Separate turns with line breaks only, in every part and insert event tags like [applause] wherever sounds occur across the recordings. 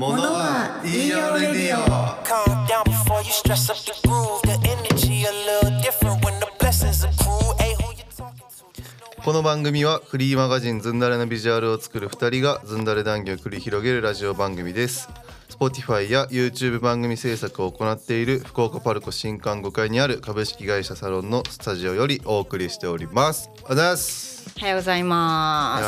ものは言いようレディオ
Calm down before you stress up the groove. The energy a little different when the blessings accrue. Hey, who you talking to?
この番組はフリーマガジンズンダレのビジュアルを作る2人がズンダレ談義を繰り広げるラジオ番組です Spotify や YouTube 番組制作を行っている福岡パルコ新館5階にある株式会社サロンのスタジオよりお送りしておりますありがとうございます
おはようござい
い
ま
や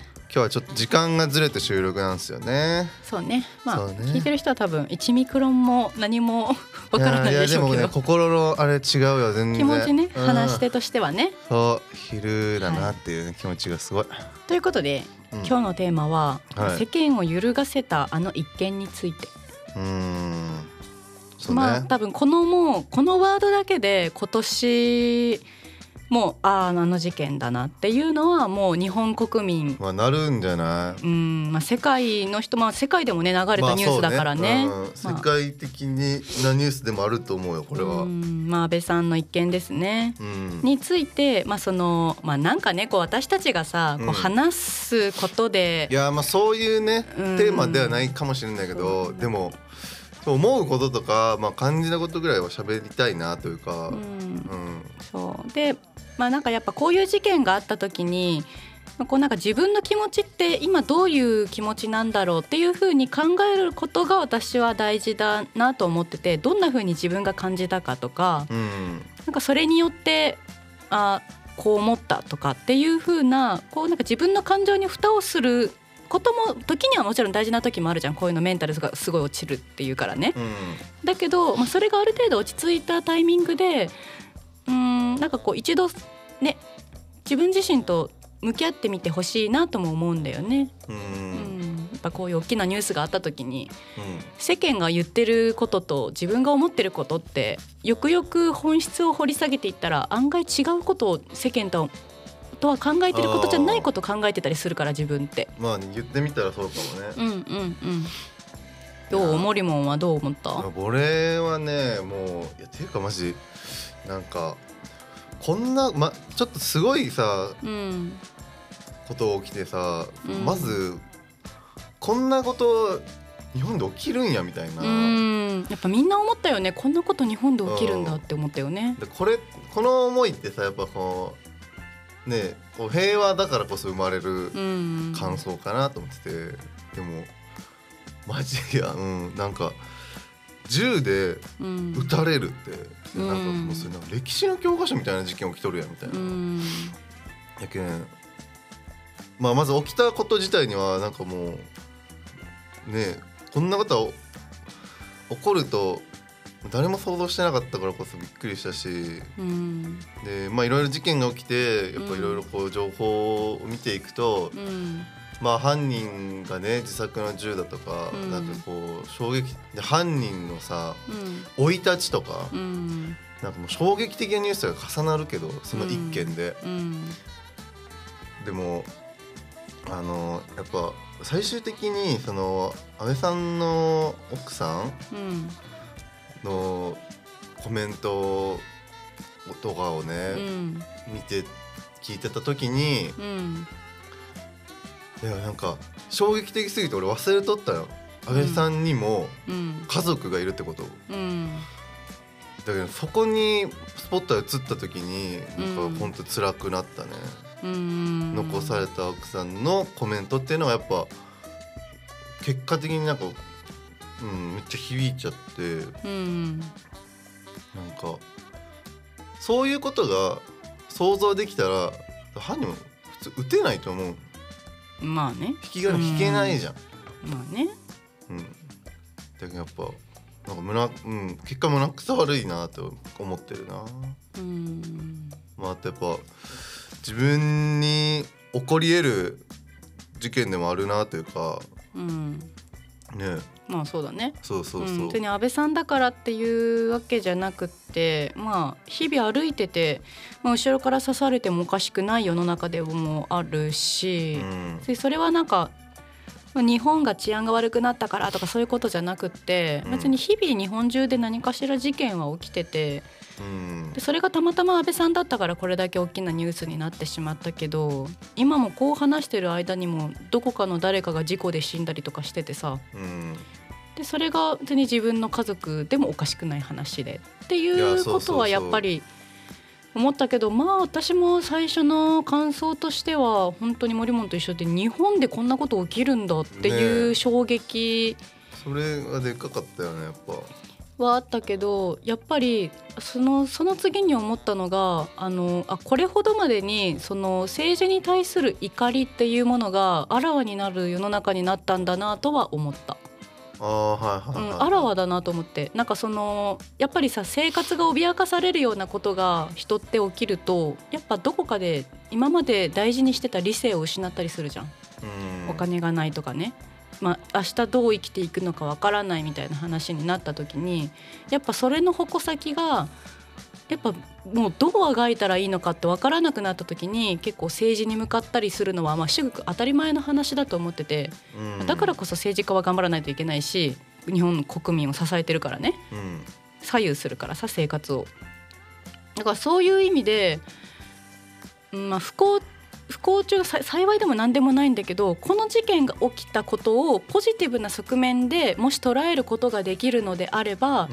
ー今日はちょっと時間がずれて収録なんですよね。
す。そうね。まあ
ね。
聞いてる人は多分1ミクロンも何もわからない
や
でしょうけど、
やでもね心のあれ違うよ全然。
気持ちね、
うん。
話し手としてはね。
そう昼だなっていう、ね気持ちがすごい。
ということで、
うん。
今日のテーマは、
はい。
世間を揺るがせたあの一件について。
うーん。ね、
まあ多分このもうこのワードだけで今年もうあああの事件だなっていうのはもう日本国民。
まあなるんじゃない？
うんまあ世界の人まあ世界でもね流れたニュースだからね。
まあ。世界的になニュースでもあると思うよこれは。
う
うん
んまあ安倍さんの一件ですね。
ん。
について、まあそのまあ、なんかねこう私たちがさ、
うん。
こう話すことで。
いやまあそういうね
うん。
テーマではないかもしれないけど、でも思うこととか、まあ、感じたことぐらいは喋りたいなというか、
う
うん
ん、そう。でまあなんかやっぱこういう事件があった時にまあこうなんか自分の気持ちって今どういう気持ちなんだろうっていうふうに考えることが私は大事だなと思っててどんなふうに自分が感じたかとか
うん。
なんかそれによってあこう思ったとかっていうふうなこうなんか自分の感情に蓋をすることも時にはもちろん大事な時もあるじゃん。こういうのメンタルがすごい落ちるっていうからね。
うん。
だけど、まあ、それがある程度落ち着いたタイミングでうーんなんかこう一度ね自分自身と向き合ってみてほしいなとも思うんだよね。
うん
やっぱこういう大きなニュースがあった時に
うん
世間が言ってることと自分が思ってることってよくよく本質を掘り下げていったら案外違うことを世間ととは考えてることじゃないことを考えてたりするから自分って。
まあ言ってみたらそうかもね。
うんうんうん。どう？モリモンはどう思った？
俺はねもういやていうかマジなんかこんな、ま、ちょっとすごいさ
うん。
こと起きてさ、
うん。
まずこんなこと日本で起きるんやみたいな、
うん。やっぱみんな思ったよね。こんなこと日本で起きるんだって思ったよね。
でこれこの思いってさやっぱこうねこう平和だからこそ生まれる
うん、
感想かなと思ってて、でもマジやうんなんか銃で
うん。
撃たれるって、
うん
なんかもうそれなんか歴史の教科書みたいな事件起きとるやんみたいな。
うん。
やけんまあまず起きたこと自体にはなんかもうねえこんなことは起こると誰も想像してなかったからこそびっくりしたし。
うん。
でまあいろいろ事件が起きてやっぱいろいろこう情報を見ていくと、
うん
まあ犯人がね自作の銃だとか、
うん。
なんかこう衝撃で犯人のさ
うん。
生い立ちとか、
うん。
なんかもう衝撃的なニュースが重なるけどその一件で。
うん。
でもあのやっぱ最終的にその安倍さんの奥さん
うん。
のコメントとかを
う
ね、
ん。
見て聞いてた時に
うん
いやなんか衝撃的すぎて俺忘れとったよ。安倍さんにも
うん。
家族がいるってこと、
うん。
だけどそこにスポットが映った時になん
うん。
かほんと辛くなったね、
うん
残された奥さんのコメントっていうのはやっぱ結果的になんか、うん、めっちゃ響いちゃって。
うん。
なんかそういうことが想像できたら犯人も普通撃てないと思う
まあね。
引き金引けないじゃん。
まあね。
うん、だけどやっぱなんか胸、うん、結果胸くそ悪いなと思ってるな。
うん。
まあ、あとやっぱ自分に起こり得る事件でもあるなというか
うん
ね。
まあそうだね。
そうそうそう、
ん、別に安倍さんだからっていうわけじゃなくってまあ日々歩いてて、まあ、後ろから刺されてもおかしくない世の中でもあるし、
うん。
でそれはなんか日本が治安が悪くなったからとかそういうことじゃなくって
うん。
別に日々日本中で何かしら事件は起きてて
うん。
でそれがたまたま安倍さんだったからこれだけ大きなニュースになってしまったけど今もこう話してる間にもどこかの誰かが事故で死んだりとかしててさ。
うん。
でそれが別に自分の家族でもおかしくない話でっていう
そうそうそう。
ことはやっぱり思ったけどまあ私も最初の感想としては本当に森本と一緒で日本でこんなこと起きるんだっていう衝撃
それがでかかったよねやっぱ
はあったけどやっぱりそのその次に思ったのがあのあこれほどまでにその政治に対する怒りっていうものがあらわになる世の中になったんだなとは思った。
ああはいはい
あらわだなと思って。なんかそのやっぱりさ生活が脅かされるようなことが人って起きるとやっぱどこかで今まで大事にしてた理性を失ったりするじゃん、
うん。
お金がないとかね、まあ、明日どう生きていくのかわからないみたいな話になった時にやっぱそれの矛先がやっぱもうどうあがいたらいいのかって分からなくなった時に結構政治に向かったりするのはまあ至極当たり前の話だと思ってて
うん。
だからこそ政治家は頑張らないといけないし日本の国民を支えてるからね。
うん。
左右するからさ生活を。だからそういう意味で、うんまあ、不幸不幸中さ幸いでも何でもないんだけどこの事件が起きたことをポジティブな側面でもし捉えることができるのであれば、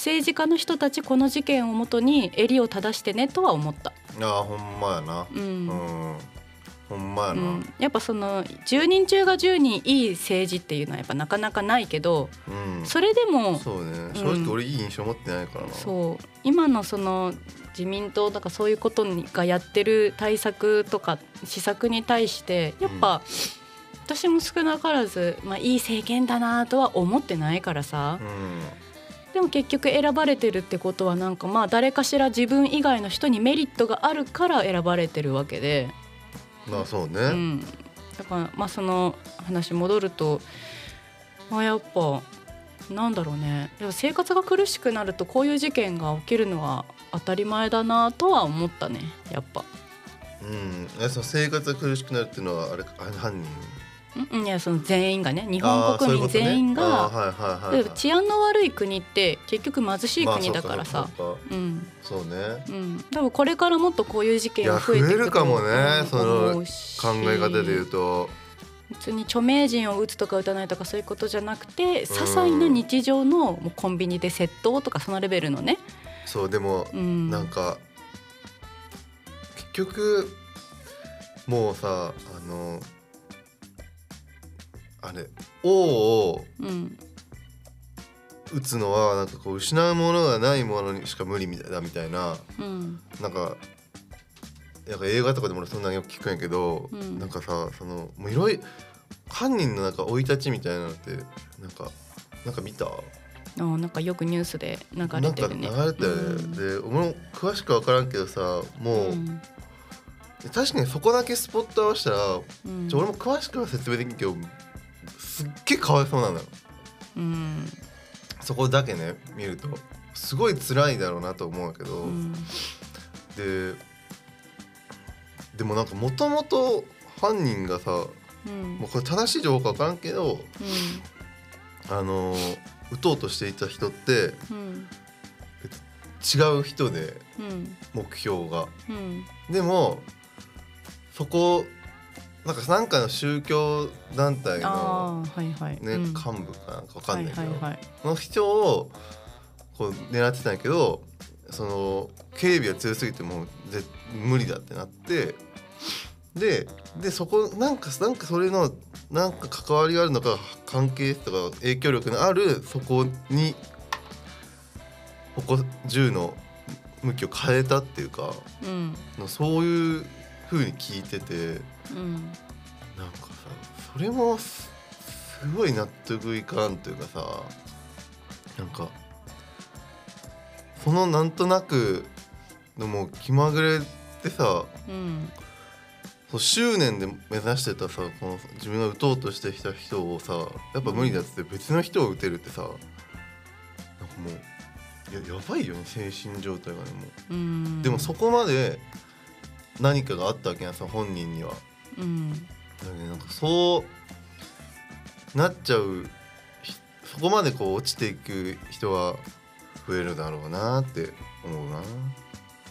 政治家の人たちこの事件をもとに襟を正してねとは思った。
うん、ああほんまやな。
うん。
うん、ほんまやな、
うん、やっぱその10人中が10人いい政治っていうのはやっぱなかなかないけど
うん。
それでも
そうね。
ん。
正直俺いい印象持ってないからな、
そう。今のその自民党とかそういうことがやってる対策とか施策に対してやっぱ、私も少なからず、まあ、いい政権だなとは思ってないからさ、
う
でも結局選ばれてるってことはなんかまあ誰かしら自分以外の人にメリットがあるから選ばれてるわけで、
んまあそうね、
うん、だからまあその話戻ると、まあ、やっぱなんだろうね。でも生活が苦しくなるとこういう事件が起きるのは当たり前だなとは思ったねやっぱ。
うん。えその生活が苦しくなるっていうのはあれ犯人
うんいやその全員がね日本国民全員が、治安の悪い国って結局貧しい
まあ
国だからさ、
そうか
うん。
そうね。
うん、多分これからもっとこういう事件が増えていくと
かもね
うん
その
思うし
考え方で言うと。
別に著名人を撃つとか撃たないとかそういうことじゃなくて些細な日常のもうコンビニで窃盗とかそのレベルのね、
そうでも
うん、
なんか結局もうさあのあれ王を
うん。
打つのはなんかこう失うものがないものにしか無理みたいだみたいな
うん。
なんかなんか映画とかでも俺そんなによく聞くんやけど、
うん。
なんかさそのもういろいろ犯人のなんか生い立ちみたいなのってなんかなんか見た？
あなんかよくニュースで流
なんか流
れてるね。
れたよね、で俺も詳しく分からんけどさもう、
うん。
確かにそこだけスポット合わせたら、
うん。
ちょ俺も詳しくは説明できんけどすっげえかわいそうなのよ。
うん。
そこだけね見ると。すごい辛いだろうなと思うけど、
うん。
ででもなんかもともと犯人がさ
うん。
もうこれ正しい情報か分からんけど
うん。
あのー撃とうとしていた人って
うん。
違う人で
うん。
目標が。
うん。
でもそこなんかなんかの宗教団体の、
はいはい。
ね
うん
幹部かなんか分かんないけど、
はいはいはい。
の人をこう狙ってたんやけどその警備が強すぎてもうぜ無理だってなってででそこなんかなんかそれのなんか関わりがあるのか関係とか影響力のあるそこにここ銃の向きを変えたっていうか
うん
そういう風に聞いてて
うん
なんかさそれもすすごい納得いかんというかさなんかそのなんとなくのもう気まぐれでさ
うん
そう執念で目指してたさこの自分が撃とうとしてきた人をさやっぱ無理だっつって別の人を撃てるってさなんかもうややばいよね精神状態がねもう。
うん。
でもそこまで何かがあったわけやんさ本人には。
うん
だけどなんかそうなっちゃうひそこまでこう落ちていく人は増えるだろうなって思うな。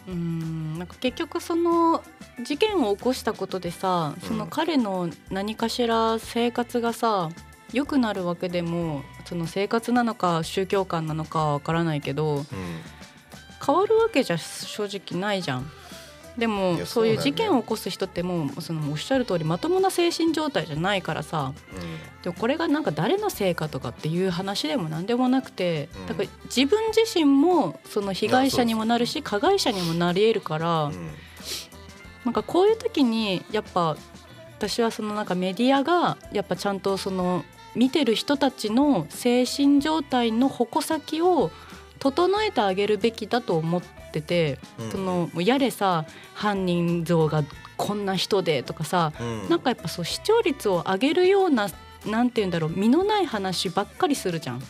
うんなんか結局その事件を起こしたことでさその彼の何かしら生活がさ良くなるわけでもその生活なのか宗教観なのかわからないけど
うん
変わるわけじゃ正直ないじゃん。で
い
も
や
そういう事件を起こす人ってもうそのおっしゃる通りまともな精神状態じゃないからさ。でもこれがなんか誰のせいかとかっていう話でも何でもなくて
うん。
だから自分自身もその被害者にもなるし加害者にもなり得るから
うんうん。
なんかこういう時にやっぱ私はそのなんかメディアがやっぱちゃんとその見てる人たちの精神状態の矛先を整えてあげるべきだと思ってて、
うん。
そのもうやれさ犯人像がこんな人でとかさ、
うん。
なんかやっぱそう視聴率を上げるようななんて言うんだろう身のない話ばっかりするじゃん。
うん。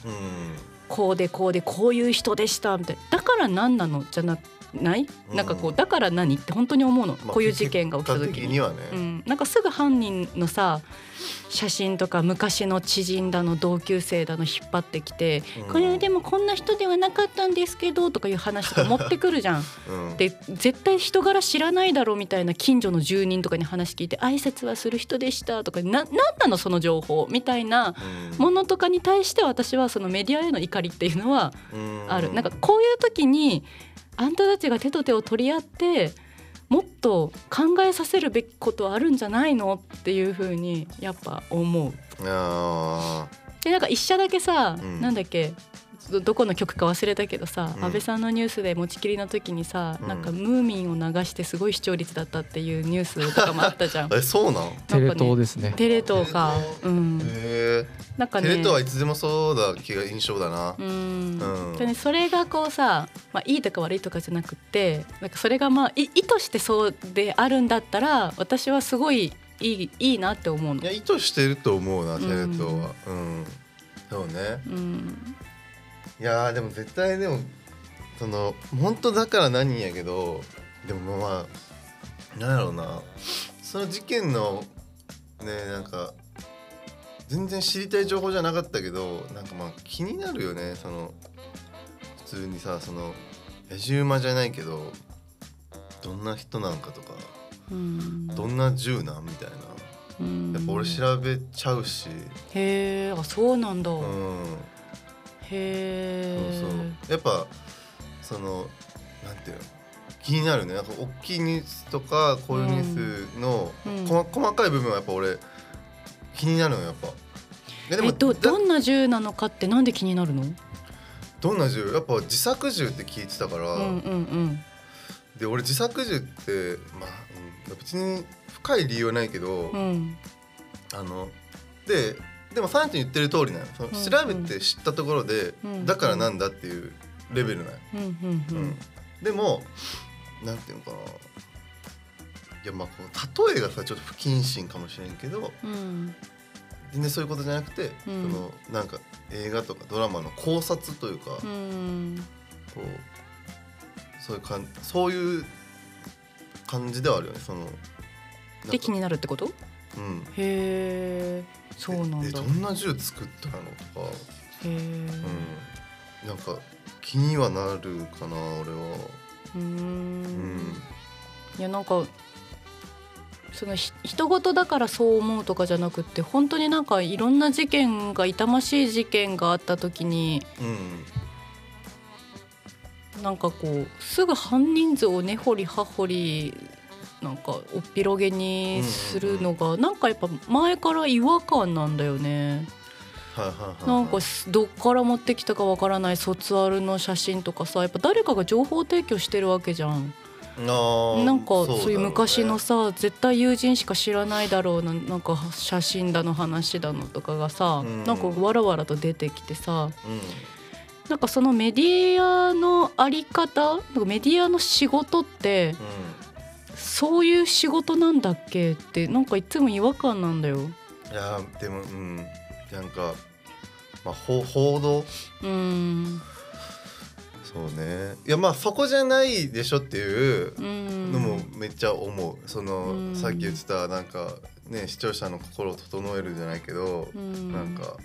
こうでこうでこういう人でしたみたいな。だから何なのじゃなない、
うん。
なんかこうだから何？って本当に思うの、
まあ
こういう事件が起きた
結
時に。
にはね、
うん、なんかすぐ犯人のさ写真とか昔の知人だの同級生だの引っ張ってきて、
うん
これでもこんな人ではなかったんですけどとかいう話とか持ってくるじゃん。
うん
で絶対人柄知らないだろうみたいな近所の住人とかに話聞いて挨拶はする人でしたとかななんなのその情報みたいな
うん
ものとかに対して私はそのメディアへの怒りっていうのは
うん
ある。なんかこういう時にあんたたちが手と手を取り合ってもっと考えさせるべきことはあるんじゃないのっていうふうにやっぱ思う。
あ
でなんか一社だけさ、
うん
なんだっけどどこの曲か忘れたけどさ、
うん。
安倍さんのニュースで持ちきりの時にさ、
うん。
なんかムーミンを流してすごい視聴率だったっていうニュースとかもあったじゃん。[laughs]
ー。えそうなん
テレ東ですね。
テレ東か、うん、
へえ
なんかね。
テレ東はいつでもそうだ気が印象だな。
うん。
うん。
でねそれがこうさ、まあ、いいとか悪いとかじゃなくってなんかそれがまあい意図してそうであるんだったら私はすごいいいいいなって思うの。
いや。意図してると思うな
うん。
テレ東は。うん。そうね。
うん
いやーでも絶対でもその本当だから何やけどでもまあなんやろうな。その事件のねなんか全然知りたい情報じゃなかったけどなんかまあ気になるよね。その普通にさその野獣馬じゃないけどどんな人なんかとか
うん。
どんな銃なんみたいな。
うん。
やっぱ俺調べちゃうし。
へえあそうなんだ、
うん
へえ
そうそう。やっぱそのなんていうの気になるね。なんか大きいニュースとかこういうニュースの、
うん。
こま細かい部分はやっぱ俺気になるのやっぱ。えで
えど
だ
どんな銃なのかってなんで気になるの、
どんな銃？やっぱ自作銃って聞いてたから、
うんうんうん。
で俺自作銃ってまあ、うん、別に深い理由はないけど、
うん。
あのででもサンチに言ってる通りなの。その
うん
調べて知ったところで、
うん。
だからなんだっていうレベルなの。
うん
でもなんていうのかな。いやまあこう例えがさちょっと不謹慎かもしれんけど
うん。
全然そういうことじゃなくて、
うん。
そのなんか映画とかドラマの考察というか、こ
う
そういうかんそういう感じではあるよね。その
で気になるってこと？
うん。
へえそうなんだ。
えどんな銃作ったのとか、
へえ
うん、なんか気にはなるかな俺は。
う
ん。
ん。いやなんかそのひ人事だからそう思うとかじゃなくって本当になんかいろんな事件が痛ましい事件があった時に
うん。
なんかこうすぐ犯人像を根掘り葉掘りなんかおっぴろげにするのがなんかやっぱ前から違和感なんだよね。なんかすどっから持ってきたかわからない卒アルの写真とかさやっぱ誰かが情報提供してるわけじゃん。なんかそういう昔の
ね
さ絶対友人しか知らないだろうななんか写真だの話だのとかがさ、
うん。
なんかわらわらと出てきてさ
うん。
なんかそのメディアのあり方メディアの仕事ってそういう仕事なんだっけってなんかいつも違和感なんだよ。
うん、いやーでもうんなんか、まあ、報報道？
うん。
そうね。いやまあそこじゃないでしょっていう
うん。
のもめっちゃ思う。その、
うん。
さっき言ってたなんかね視聴者の心を整えるじゃないけど、
うん。
なんか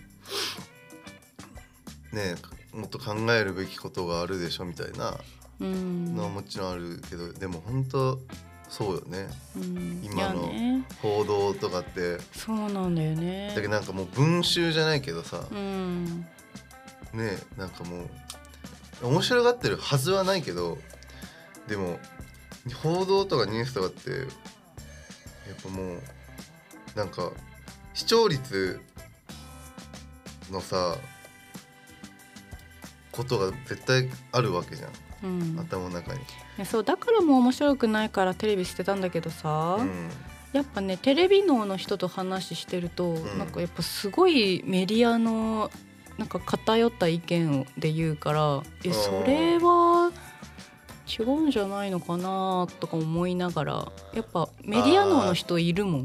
ねもっと考えるべきことがあるでしょみたいな
うん。
のはもちろんあるけど、でも本当そうよね。
うん。
今の報道とかって。
そうなんだよね。
だけどなんかもう文集じゃないけどさ、
うん。
ねなんかもう面白がってるはずはないけどでも報道とかニュースとかってやっぱもうなんか視聴率のさことが絶対あるわけじゃん。
うん。
頭の中に。
そうだからもう面白くないからテレビ捨てたんだけどさ、
うん。
やっぱねテレビ脳の人と話してると、
ん。
なんかやっぱすごいメディアのなんか偏った意見で言うからえそれは違うんじゃないのかなとか思いながらやっぱメディア脳の人いるもん。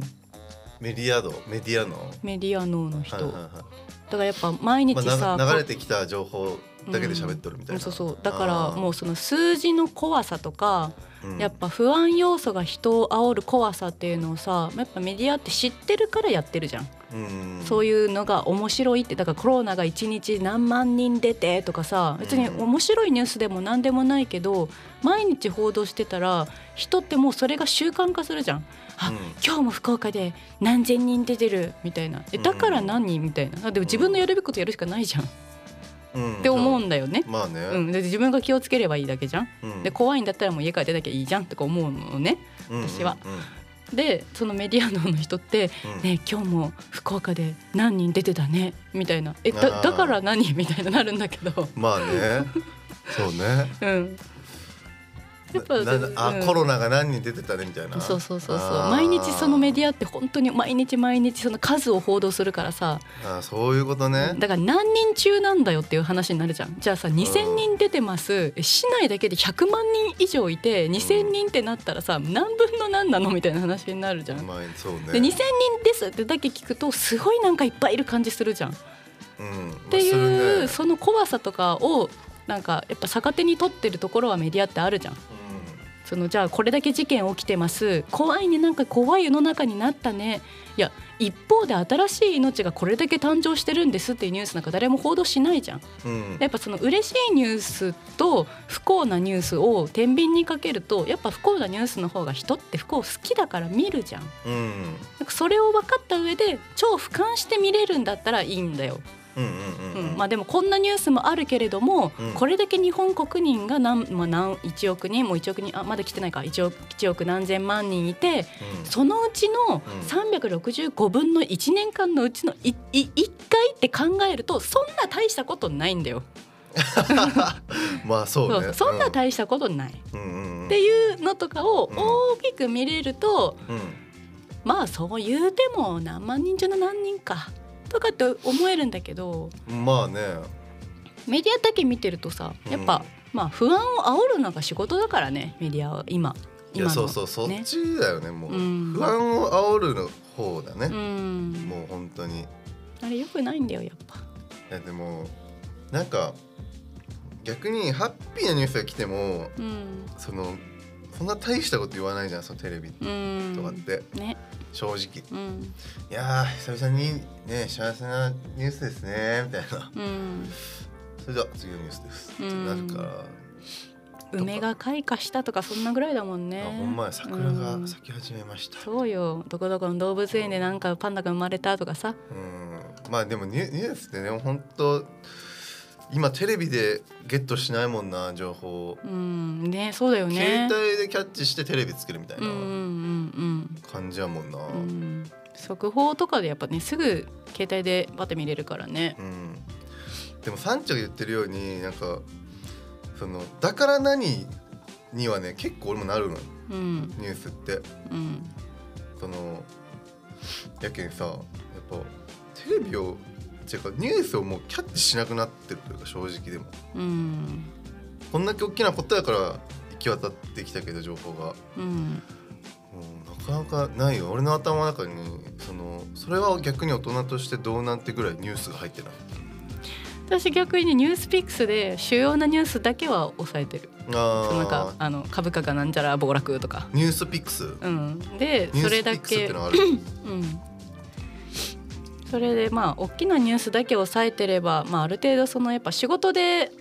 メディアドメディアの、
メディア脳の人、
はいはいはい。
だからやっぱ毎日
ま
さ、
あ、な流れてきた情報だけで喋っとるみたいな、
そうそうだからもうその数字の怖さとか
うん。
やっぱ不安要素が人を煽る怖さっていうのをさやっぱメディアって知ってるからやってるじゃん、
うん。
そういうのが面白いってだからコロナが1日何万人出てとかさ別に
うん。
面白いニュースでも何でもないけど毎日報道してたら人ってもうそれが習慣化するじゃん。あ
うん。
今日も福岡で何千人出てるみたいな。えだから何みたいな。でも自分のやるべきことやるしかないじゃんっ
うん。
て思うんだよね。
まあね、
うん、で自分が気をつければいいだけじゃん。
うん。
で怖いんだったらもう家から出なきゃいいじゃんとか思うのね。私は。でそのメディア脳の人って
うん。うん「
ね今日も福岡で何人出てたね」みたいな「えだだから何?」みたいななるんだけど、
まあね。そうね。[laughs]
うん、やっぱ
あ、
うん。
コロナが何人出てたねみたいな。
そうそうそうそう。毎日そのメディアって本当に毎日毎日その数を報道するからさ。
あそういうことね。
だから何人中なんだよっていう話になるじゃん。じゃあさ2,000人出てます。え市内だけで100万人以上いて2,000人ってなったらさ何分の何なのみたいな話になるじゃん。
まあそうね。
で2,000人ですってだけ聞くとすごいなんかいっぱいいる感じするじゃん。っ
うん。
てい
まあね。
その怖さとかをなんかやっぱ逆手に取ってるところはメディアってあるじゃん。そのじゃあこれだけ事件起きてます。怖いね。なんか怖い世の中になったね。いや一方で新しい命がこれだけ誕生してるんですっていうニュースなんか誰も報道しないじゃん。
うん。うん
やっぱその嬉しいニュースと不幸なニュースを天秤にかけるとやっぱ不幸なニュースの方が人って不幸好きだから見るじゃん。
うん。
なんかそれを分かった上で超俯瞰して見れるんだったらいいんだよまあ、でもこんなニュースもあるけれども、
うん。
これだけ日本国民が何,、まあ、何1億人もう1億人あまだ来てないか。1億 ,1 億何千万人いてそのうちの365分の1年間のうちのいい1回って考えるとそんな大したことないんだよ。
う [laughs] んまあそうね。
そんな大したことない、
うんうんうん。
っていうのとかを
うん。
大きく見れると、
うん。
まあそう言うても何万人中の何人かとかって思えるんだけど
まあね。
メディアだけ見てるとさやっぱ、
うん
まあ不安を煽るのが仕事だからねメディアは今
いやそうそうそっ
ね
ちだよねもう。
うん。
不安を煽るの方だ
う
ね
ん。
もう本当に。い
あれよくないんだよやっぱ。
やでもなんか逆にハッピーなニュースが来ても
うん。
そのそんな大したこと言わないじゃんそのテレビ
うん
とかって。
ね
正直。
うん。
いやー久々にね幸せなニュースですねみたいな。
うん。
それでは次のニュースです。って
うん
なるから、
梅が開花したとかそんなぐらいだもんね。
あほんまや。桜
うん。
が咲き始めました。
そうよ。どこどこの動物園でなんかパンダが生まれたとかさ。
うん。まあでもニュニュースってね本当今テレビでゲットしないもんな情報。を、
うんねそうだよね。
携帯でキャッチしてテレビつけるみたい
うんうんう
なん。感じやもんな、
うん。うん速報とかでやっぱねすぐ携帯でバッて見れるからね。
うん。でもサンチャが言ってるようになんかそのだから何にはね結構俺もなるの
うん。
ニュースって。
うん。
そのやけんさやっぱテレビをっていうかニュースをもうキャッチしなくなってるというか正直でも。
うん。
こんだけ大きなことやから行き渡ってきたけど情報が。
うん。
もうなかなかないよ。俺の頭の中にそのそれは逆に大人としてどうなんてぐらいニュースが入ってない？
私逆にニュースピックスで主要なニュースだけは抑えてる。
あ
なんか
あ
あの株価がなんちゃら暴落とか、
ニュースピックス？
うん、でそれだけ。[laughs] うん、それでまあ大きなニュースだけ抑えてれば、まあ、ある程度そのやっぱ仕事で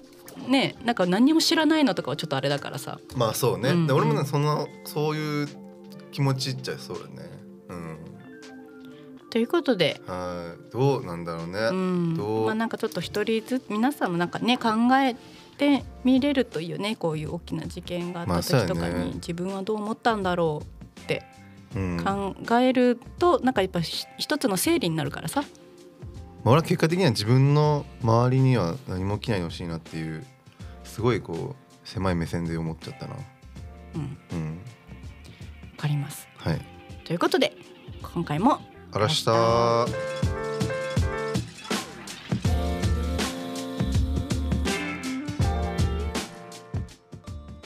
ねなんか何にも知らないのとかはちょっとあれだからさ。
まあそうね、
うん。
で俺もねそのそういう気持ちっちゃそうだね。うん。
ということで、
はい。どうなんだろうね、
うん。
どう？
まあ、なんかちょっと一人ずつ皆さんもなんかね考えてみれるというねこういう大きな事件があった時とかに自分はどう思ったんだろうって
うんま
考えるとなんかやっぱひ一つの整理になるからさ。
あ俺は結果的には自分の周りには何も起きないでほしいなっていうすごいこう狭い目線で思っちゃったな。
うん、わ
うん。
かります。
はい。
ということで今回も
あらした